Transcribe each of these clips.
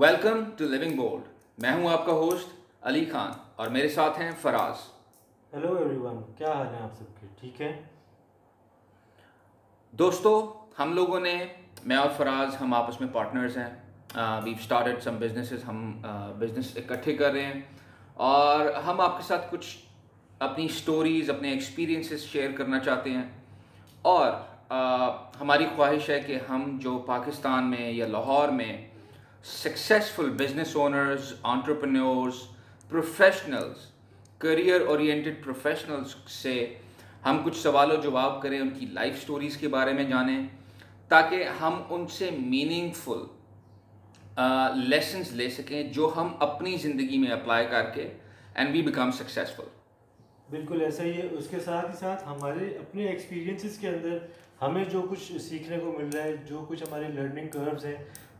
Welcome to living bold میں ہوں آپ کا ہوسٹ علی خان اور میرے ساتھ ہیں فراز ہیلو ایوری ون کیا حال ہے آپ سب کے ٹھیک ہے دوستو ہم لوگوں نے میں اور فراز ہم آپس میں پارٹنرز ہیں ویو اسٹارٹیڈ سم بزنسز ہم بزنس اکٹھے کر رہے ہیں اور ہم آپ کے ساتھ کچھ اپنی اسٹوریز اپنے ایکسپیرئنسز شیئر کرنا چاہتے ہیں اور ہماری خواہش ہے کہ ہم جو پاکستان میں یا لاہور میں successful business owners entrepreneurs professionals career oriented professionals سے ہم کچھ سوال و جواب کریں ان کی لائف سٹوریز کے بارے میں جانیں تاکہ ہم ان سے میننگ فل لیسنز لے سکیں جو ہم اپنی زندگی میں اپلائی کر کے اینڈ وی بیکم سکسیزفل بالکل ایسا ہی ہے اس کے ساتھ ہی ساتھ ہمارے اپنے ایکسپیرینسز کے اندر ہمیں جو کچھ سیکھنے کو مل رہا ہے جو کچھ ہمارے لرننگ کروز ہیں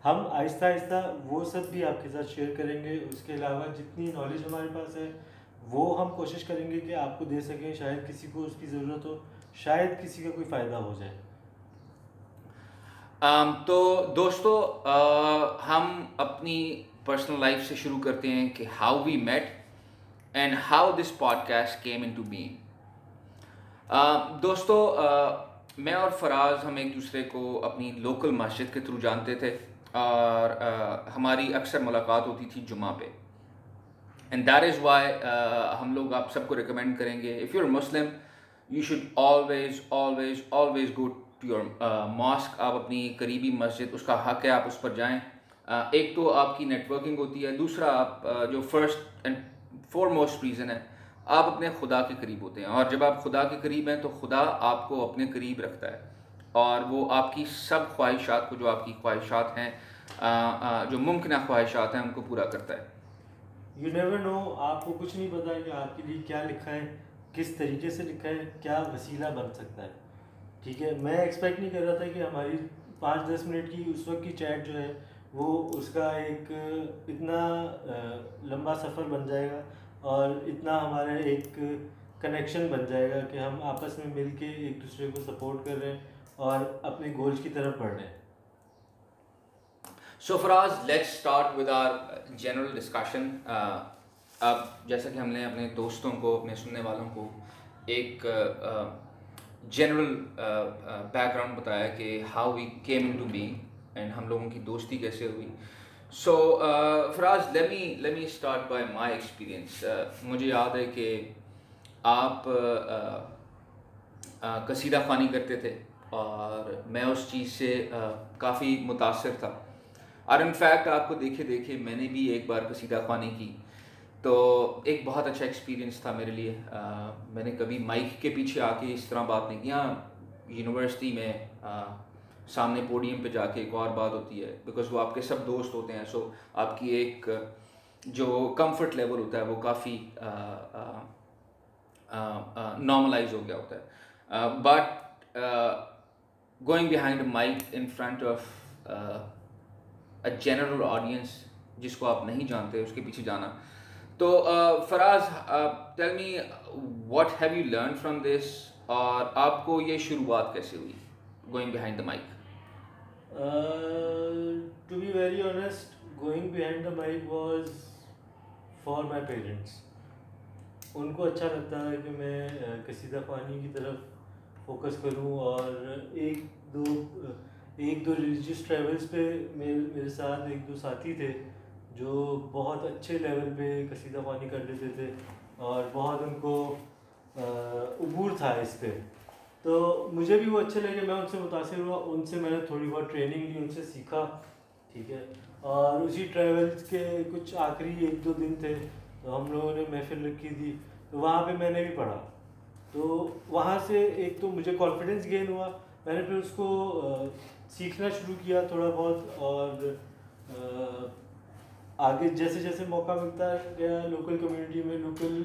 ہم آہستہ آہستہ وہ سب بھی آپ کے ساتھ شیئر کریں گے اس کے علاوہ جتنی نالج ہمارے پاس ہے وہ ہم کوشش کریں گے کہ آپ کو دے سکیں شاید کسی کو اس کی ضرورت ہو شاید کسی کا کوئی فائدہ ہو جائے تو uh, ہم اپنی پرسنل لائف سے شروع کرتے ہیں کہ how we met and how this podcast came into being دوستو میں اور فراز ہم ایک دوسرے کو اپنی لوکل مسجد کے تھرو جانتے تھے اور ہماری اکثر ملاقات ہوتی تھی جمعہ پہ اینڈ دیٹ از وائی ہم لوگ آپ سب کو ریکمینڈ کریں گے if you are Muslim you should always always always go to your mosque آپ اپنی قریبی مسجد اس کا حق ہے آپ اس پر جائیں ایک تو آپ کی نیٹ ورکنگ ہوتی ہے دوسرا آپ جو first and foremost reason ہے آپ اپنے خدا کے قریب ہوتے ہیں اور جب آپ خدا کے قریب ہیں تو خدا آپ کو اپنے قریب رکھتا ہے اور وہ آپ کی سب خواہشات کو جو آپ کی خواہشات ہیں جو ممکنہ خواہشات ہیں ان کو پورا کرتا ہے یو نیور نو آپ کو کچھ نہیں پتا کہ آپ کے لیے کیا لکھا ہے کس طریقے سے لکھا ہے کیا وسیلہ بن سکتا ہے ٹھیک ہے میں ایکسپیکٹ نہیں کر رہا تھا کہ ہماری پانچ دس منٹ کی اس وقت کی چیٹ جو ہے وہ اس کا ایک اتنا لمبا سفر بن جائے گا اور اتنا ہمارا ایک کنیکشن بن جائے گا کہ ہم آپس میں مل کے ایک دوسرے کو سپورٹ کر رہے ہیں اور اپنے گولز کی طرف بڑھ رہے ہیں so Faraz let start with our general discussion اب جیسا کہ ہم نے اپنے دوستوں کو اپنے سننے والوں کو ایک جنرل بیک گراؤنڈ بتایا کہ how we came to be and ہم لوگوں کی دوستی کیسے ہوئی so Faraz let me let me start by my experience مجھے یاد ہے کہ آپ uh, uh, uh, قصیدہ خوانی کرتے تھے اور میں اس چیز سے کافی متاثر تھا اور ان فیکٹ آپ کو دیکھے دیکھے میں نے بھی ایک بار قصیدہ خوانی کی تو ایک بہت اچھا ایکسپیرئنس تھا میرے لیے میں نے کبھی مائک کے پیچھے آ کے اس طرح بات نہیں کیا یونیورسٹی میں سامنے پوڈیم پہ جا کے ایک اور بات ہوتی ہے بیکاز وہ آپ کے سب دوست ہوتے ہیں سو آپ کی ایک جو کمفرٹ لیول ہوتا ہے وہ کافی نارملائز ہو گیا ہوتا ہے but going behind mic in front of a general audience جس کو آپ نہیں جانتے اس کے پیچھے جانا تو Faraz tell me what have you learn from this اور آپ کو یہ شروعات کیسے ہوئی going behind the mic to be very honest going behind the mic was for my parents ان کو اچھا لگتا تھا کہ میں کسیدہ خوانی کی طرف فوکس کروں اور ایک دو ایک دو ریلیجیس ٹریولس پہ میرے ساتھ ایک دو ساتھی تھے جو بہت اچھے لیول پہ کسیدہ خوانی کر لیتے تھے اور بہت ان کو عبور تھا اس پہ تو مجھے بھی وہ اچھے لگے میں ان سے متاثر ہوا ان سے میں نے تھوڑی بہت ٹریننگ لی ان سے سیکھا ٹھیک ہے اور اسی ٹریول کے کچھ آخری ایک دو دن تھے تو ہم لوگوں نے محفل رکھی تھی تو وہاں پہ میں نے بھی پڑھا تو وہاں سے ایک تو مجھے کانفیڈینس گین ہوا میں نے پھر اس کو سیکھنا شروع کیا تھوڑا بہت اور آگے جیسے جیسے موقع ملتا گیا لوکل کمیونٹی میں لوکل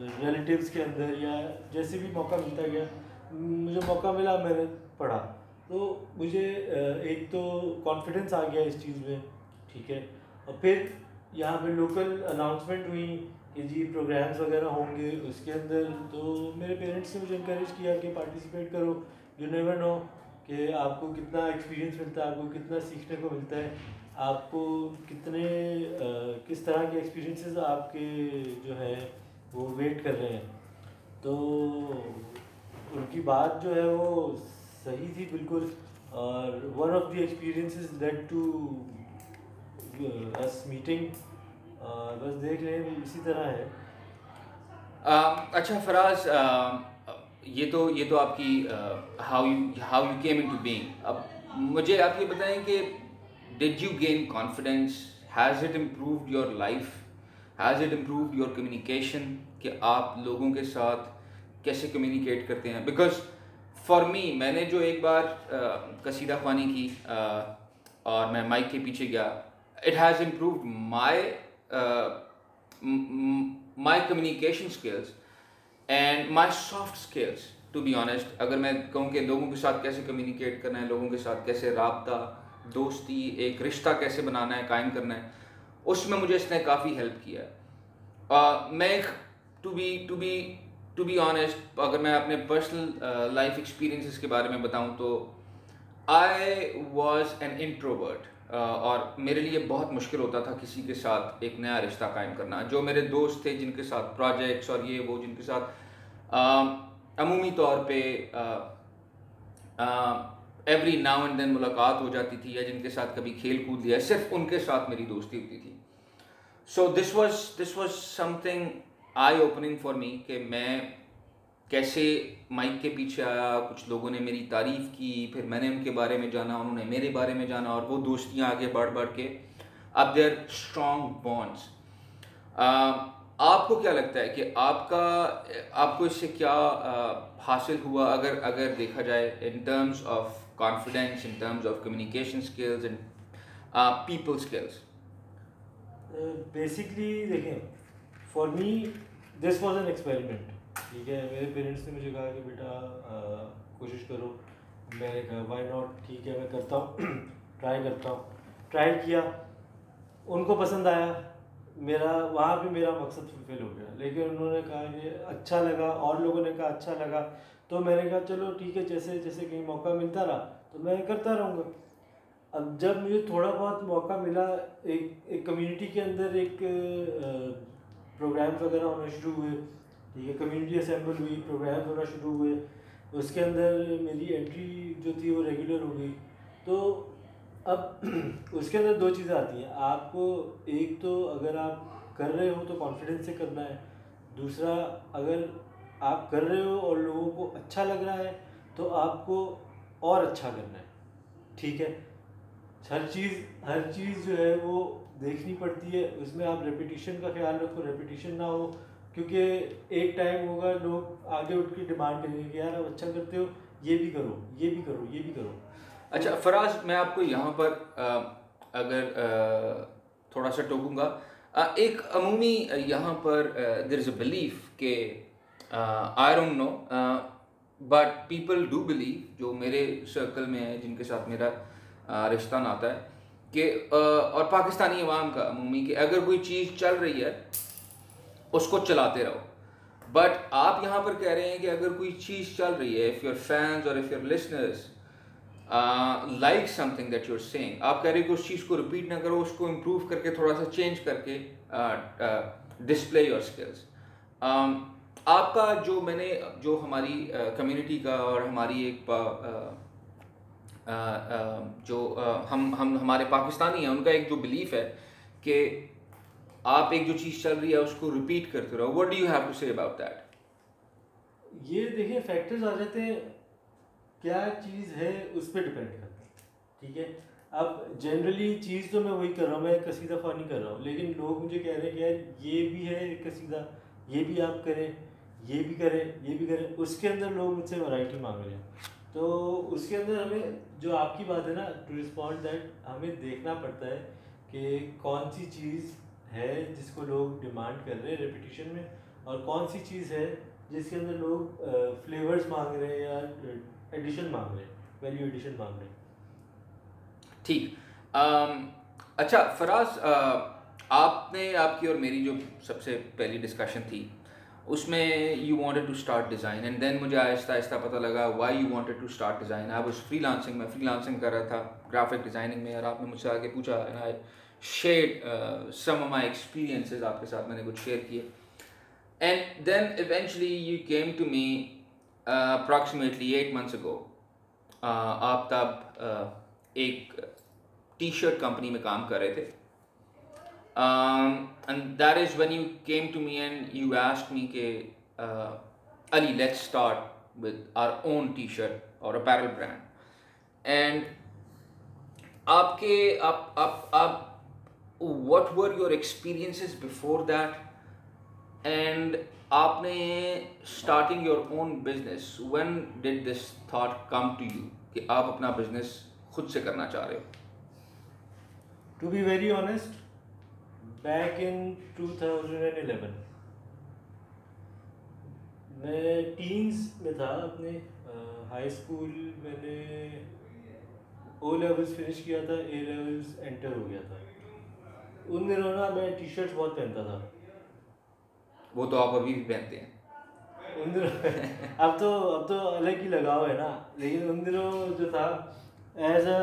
ریلیٹیوس کے اندر یا جیسے بھی موقع ملتا گیا مجھے موقع ملا میں نے پڑھا تو مجھے ایک تو کانفیڈنس آ گیا اس چیز میں ٹھیک ہے اور پھر یہاں پہ لوکل اناؤنسمنٹ ہوئی کہ جی پروگرامس وغیرہ ہوں گے اس کے اندر تو میرے پیرنٹس نے مجھے انکریج کیا کہ پارٹیسپیٹ کرو یو نیور نو کہ آپ کو کتنا ایکسپیرینس ملتا ہے آپ کو کتنا سیکھنے کو ملتا ہے آپ کو کتنے کس طرح کے ایکسپیرینسز آپ کے جو ہے وہ ویٹ کر رہے ہیں تو ان کی بات جو ہے وہ صحیح تھی بالکل اور one of the experience meeting بس دیکھ رہے ہیں اسی طرح ہے اچھا فراز یہ تو یہ تو آپ کی how you how you came to being اب مجھے آپ یہ بتائیں کہ did you gain confidence has it improved your life has it improved your communication کہ آپ لوگوں کے ساتھ کیسے کمیونیکیٹ کرتے ہیں بیکاز فار می میں نے جو ایک بار قصیدہ خوانی کی اور میں مائک کے پیچھے گیا it has improved my my communication skills and my soft skills to be honest اگر میں کہوں کہ لوگوں کے ساتھ کیسے کمیونیکیٹ کرنا ہے لوگوں کے ساتھ کیسے رابطہ دوستی ایک رشتہ کیسے بنانا ہے قائم کرنا ہے اس میں مجھے اس نے کافی ہیلپ کیا ہے میں to be to be to be honest اگر میں اپنے پرسنل لائف ایکسپیرینسز کے بارے میں بتاؤں تو آئی واز این انٹروورٹ اور میرے لیے بہت مشکل ہوتا تھا کسی کے ساتھ ایک نیا رشتہ قائم کرنا جو میرے دوست تھے جن کے ساتھ پروجیکٹس اور یہ وہ جن کے ساتھ um, عمومی طور پہ ایوری ناؤ اینڈ دین ملاقات ہو جاتی تھی یا جن کے ساتھ کبھی کھیل کود لیا صرف ان کے ساتھ میری دوستی ہوتی تھی so this was this was something eye opening for me کہ میں کیسے مائک کے پیچھے آیا کچھ لوگوں نے میری تعریف کی پھر میں نے ان کے بارے میں جانا انہوں نے میرے بارے میں جانا اور وہ دوستیاں آگے بڑھ بڑھ کے اب دیر اسٹرانگ بانڈس آپ کو کیا لگتا ہے کہ آپ کا آپ کو اس سے کیا حاصل ہوا اگر اگر دیکھا جائے in terms of confidence in terms of communication skills in people skills basically دیکھیں for me this was an experiment ٹھیک ہے میرے پیرنٹس نے مجھے کہا کہ بیٹا کوشش کرو میں نے کہا وائی ناٹ ٹھیک ہے میں کرتا ہوں ٹرائی کرتا ہوں ٹرائی کیا ان کو پسند آیا میرا وہاں بھی میرا مقصد فلفل ہو گیا لیکن انہوں نے کہا کہ اچھا لگا اور لوگوں نے کہا اچھا لگا تو میں نے کہا چلو ٹھیک ہے جیسے جیسے کہیں موقع ملتا رہا تو میں کرتا رہوں گا اب جب مجھے تھوڑا بہت موقع ملا ایک ایک کمیونٹی کے اندر ایک پروگرامز وغیرہ ہونا شروع ہوئے ٹھیک ہے کمیونٹی اسمبل ہوئی پروگرامز ہونا شروع ہوئے اس کے اندر میری انٹری جو تھی وہ ریگولر ہو گئی تو اب اس کے اندر دو چیزیں آتی ہیں آپ کو ایک تو اگر آپ کر رہے ہو تو کانفیڈنس سے کرنا ہے دوسرا اگر آپ کر رہے ہو اور لوگوں کو اچھا لگ رہا ہے تو آپ کو اور اچھا کرنا ہے ٹھیک ہے ہر چیز ہر چیز جو ہے وہ دیکھنی پڑتی ہے اس میں آپ ریپیٹیشن کا خیال رکھو ریپیٹیشن نہ ہو کیونکہ ایک ٹائم ہوگا لوگ آگے اٹھ کے ڈیمانڈ کریں گے کہ یار آپ اچھا کرتے ہو یہ بھی کرو یہ بھی کرو یہ بھی کرو اچھا فراز میں آپ کو یہاں پر اگر تھوڑا سا ٹوکوں گا ایک عمومی یہاں پر دیر از اے بلیف کہ I don't know but people do believe جو میرے سرکل میں ہے جن کے ساتھ میرا رشتہ نہ آتا ہے کہ اور پاکستانی عوام کا عمومی کہ اگر کوئی چیز چل رہی ہے اس کو چلاتے رہو بٹ آپ یہاں پر کہہ رہے ہیں کہ اگر کوئی چیز چل رہی ہے اف یور فینس اور if your listeners like something that you are saying آپ کہہ رہے ہیں کہ اس چیز کو رپیٹ نہ کرو اس کو امپروو کر کے تھوڑا سا چینج کر کے ڈسپلے یور اسکلس آپ کا جو میں نے جو ہماری کمیونٹی کا اور ہماری ایک جو ہم ہم ہمارے پاکستانی ہیں ان کا ایک جو بلیف ہے کہ آپ ایک جو چیز چل رہی ہے اس کو رپیٹ کرتے رہو what do you have to see about that یہ دیکھیں فیکٹرز آ جاتے ہیں کیا چیز ہے اس پہ ڈپینڈ کرتا ہے ٹھیک ہے اب جنرلی چیز تو میں وہی کر رہا ہوں میں قصیدہ دفعہ نہیں کر رہا ہوں لیکن لوگ مجھے کہہ رہے ہیں کہ یہ بھی ہے قصیدہ یہ بھی آپ کریں یہ بھی کریں یہ بھی کریں اس کے اندر لوگ مجھ سے ورائٹی مانگ رہے ہیں تو اس کے اندر ہمیں جو آپ کی بات ہے نا ٹو ریسپونڈ دیٹ ہمیں دیکھنا پڑتا ہے کہ کون سی چیز ہے جس کو لوگ ڈیمانڈ کر رہے ہیں ریپیٹیشن میں اور کون سی چیز ہے جس کے اندر لوگ فلیورس مانگ رہے ہیں یا ایڈیشن مانگ رہے ہیں ویلیو ایڈیشن مانگ رہے ہیں ٹھیک اچھا فراز آپ نے آپ کی اور میری جو سب سے پہلی ڈسکشن تھی اس میں you wanted to start design and then مجھے آہستہ آہستہ پتہ لگا why you wanted to start design آپ اس فری لانسنگ میں فری لانسنگ کر رہا تھا گرافک ڈیزائننگ میں اور آپ نے مجھ سے آ کے پوچھا share some of my experiences آپ کے ساتھ میں نے کچھ شیئر کیے and then eventually you came to me approximately eight months آپ تب uh, ایک ٹی شرٹ کمپنی میں کام کر رہے تھے and that is when you came to me and you ask me کہ Ali let start with our own T shirt اور apparel brand and آپ کے آپ آپ آپ what were your experiences before that and آپ نے starting your own business when did this thought come to you کہ آپ اپنا بزنس خود سے کرنا چاہ رہے ہو to be very honest back in two thousand and eleven میں ٹینس میں تھا اپنے ہائی اسکول میں نے او لیولس فنش کیا تھا اے لیولس انٹر ہو گیا تھا ان دنوں نا میں ٹی شرٹ بہت پہنتا تھا وہ تو آپ ابھی بھی پہنتے ہیں ان دنوں اب تو اب تو الگ ہی لگاؤ ہے نا لیکن ان دنوں جو تھا ایز اے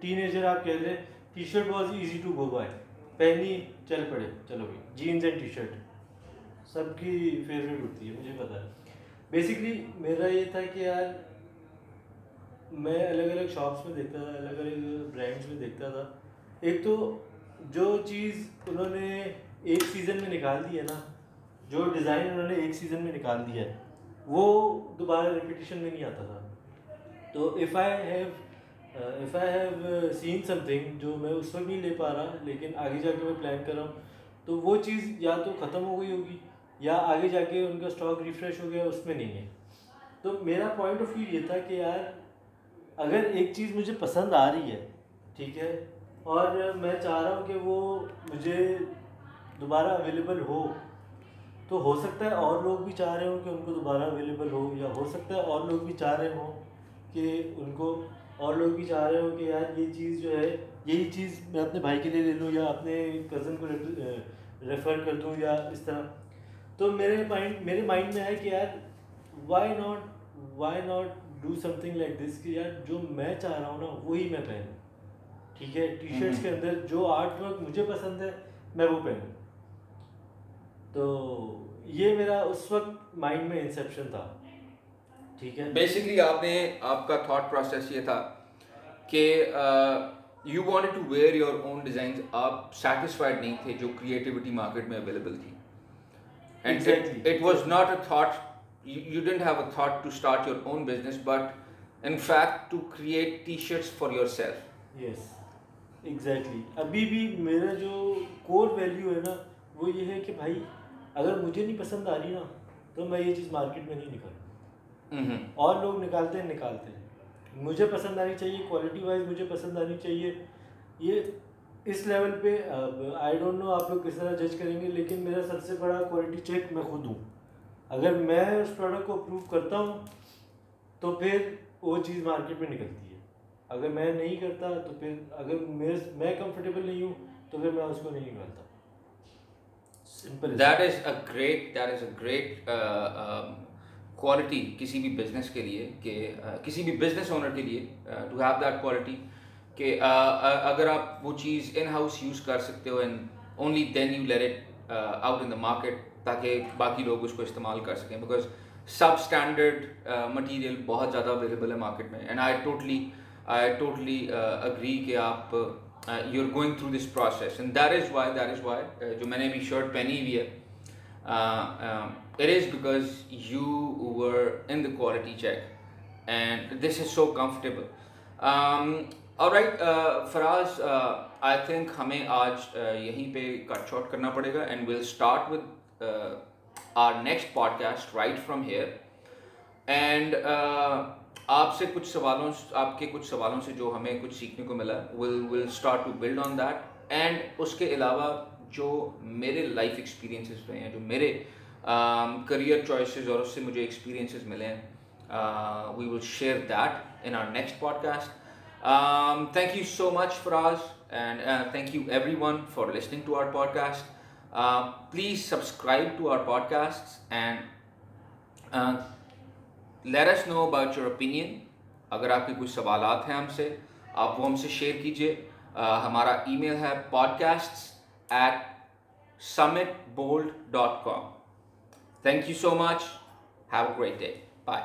ٹین ایجر آپ کہہ لیں T shirt was easy to go by پہنی چل پڑے چلو بھائی جینس اینڈ ٹی شرٹ سب کی فیوریٹ ہوتی ہے مجھے پتا ہے بیسکلی میرا یہ تھا کہ یار میں الگ الگ شاپس میں دیکھتا تھا الگ الگ برانڈس میں دیکھتا تھا ایک تو جو چیز انہوں نے ایک سیزن میں نکال دی ہے نا جو ڈیزائن انہوں نے ایک سیزن میں نکال دیا ہے وہ دوبارہ ریپیٹیشن میں نہیں آتا تھا تو if I have if I have seen something جو میں اس وقت نہیں لے پا رہا لیکن آگے جا کے میں پلان کر رہا ہوں تو وہ چیز یا تو ختم ہو گئی ہوگی یا آگے جا کے ان کا اسٹاک ریفریش ہو گیا اس میں نہیں ہے تو میرا پوائنٹ آف ویو یہ تھا کہ یار اگر ایک چیز مجھے پسند آ رہی ہے ٹھیک ہے اور میں چاہ رہا ہوں کہ وہ مجھے دوبارہ اویلیبل ہو تو ہو سکتا ہے اور لوگ بھی چاہ رہے ہوں کہ ان کو دوبارہ اویلیبل ہو یا ہو سکتا ہے اور لوگ بھی چاہ رہے ہوں کہ ان کو اور لوگ بھی چاہ رہے ہو کہ یار یہ چیز جو ہے یہی چیز میں اپنے بھائی کے لیے لے لوں یا اپنے کزن کو ریفر کر دوں یا اس طرح تو میرے مائنڈ میرے مائنڈ میں ہے کہ یار why not why not do something like this کہ یار جو میں چاہ رہا ہوں نا وہی میں پہنوں ٹھیک ہے ٹی شرٹس کے اندر جو آرٹ ورک مجھے پسند ہے میں وہ پہنوں تو یہ میرا اس وقت مائنڈ میں انسیپشن تھا ٹھیک ہے بیسکلی آپ نے آپ کا تھاٹ پروسیس یہ تھا کہ you want to wear your own designs آپ سیٹسفائڈ نہیں تھے جو کریٹیوٹی مارکیٹ میں اویلیبل تھی and it was not a thought you didn't have a thought to start your own business but in fact to create T shirts for yourself yes exactly ابھی بھی میرا جو کور value ہے نا وہ یہ ہے کہ بھائی اگر مجھے نہیں پسند آ رہی نا تو میں یہ چیز مارکیٹ میں نہیں نکالوں اور لوگ نکالتے ہیں نکالتے ہیں مجھے پسند آنی چاہیے کوالٹی وائز مجھے پسند آنی چاہیے یہ اس لیول پہ آئی ڈونٹ نو آپ لوگ کس طرح جج کریں گے لیکن میرا سب سے بڑا کوالٹی چیک میں خود ہوں اگر میں اس پروڈکٹ کو اپروو کرتا ہوں تو پھر وہ چیز مارکیٹ میں نکلتی ہے اگر میں نہیں کرتا تو پھر اگر میں کمفرٹیبل نہیں ہوں تو پھر میں اس کو نہیں نکالتا simple that is a great that is a great quality کسی بھی بزنس کے لیے کہ کسی بھی بزنس اونر کے لیے ٹو ہیو دیٹ کوالٹی کہ اگر آپ وہ چیز ان ہاؤس یوز کر سکتے ہو and only then you let it out in the market تاکہ باقی لوگ اس کو استعمال کر سکیں بیکاز سب اسٹینڈرڈ مٹیریل بہت زیادہ اویلیبل ہے مارکیٹ میں and I totally I totally agree کہ آپ you are going through this process and that is why there is why جو میں نے ابھی شرٹ پہنی ہوئی ہے it is because you were in the quality check and this is so comfortable um, all right uh, faraz uh, i think hame aaj uh, pe cut short karna padega and we'll start with uh, our next podcast right from here and uh, آپ سے کچھ سوالوں آپ کے کچھ سوالوں سے جو ہمیں کچھ سیکھنے کو ملا will will start to build on that and اس کے علاوہ جو میرے لائف ایکسپیرینسز رہے ہیں جو میرے uh, کریئر چوائسیز اور اس سے مجھے ایکسپیرینسز ملے ہیں we will share that in our next podcast thank you so much Faraz and thank you everyone for listening to our podcast please subscribe to our podcast and let's know about your opinion اگر آپ کے کچھ سوالات ہیں ہم سے آپ وہ ہم سے شیئر کیجیے ہمارا ای میل ہے podcast at summit bold dot com Thank you so much. Have a great day. Bye.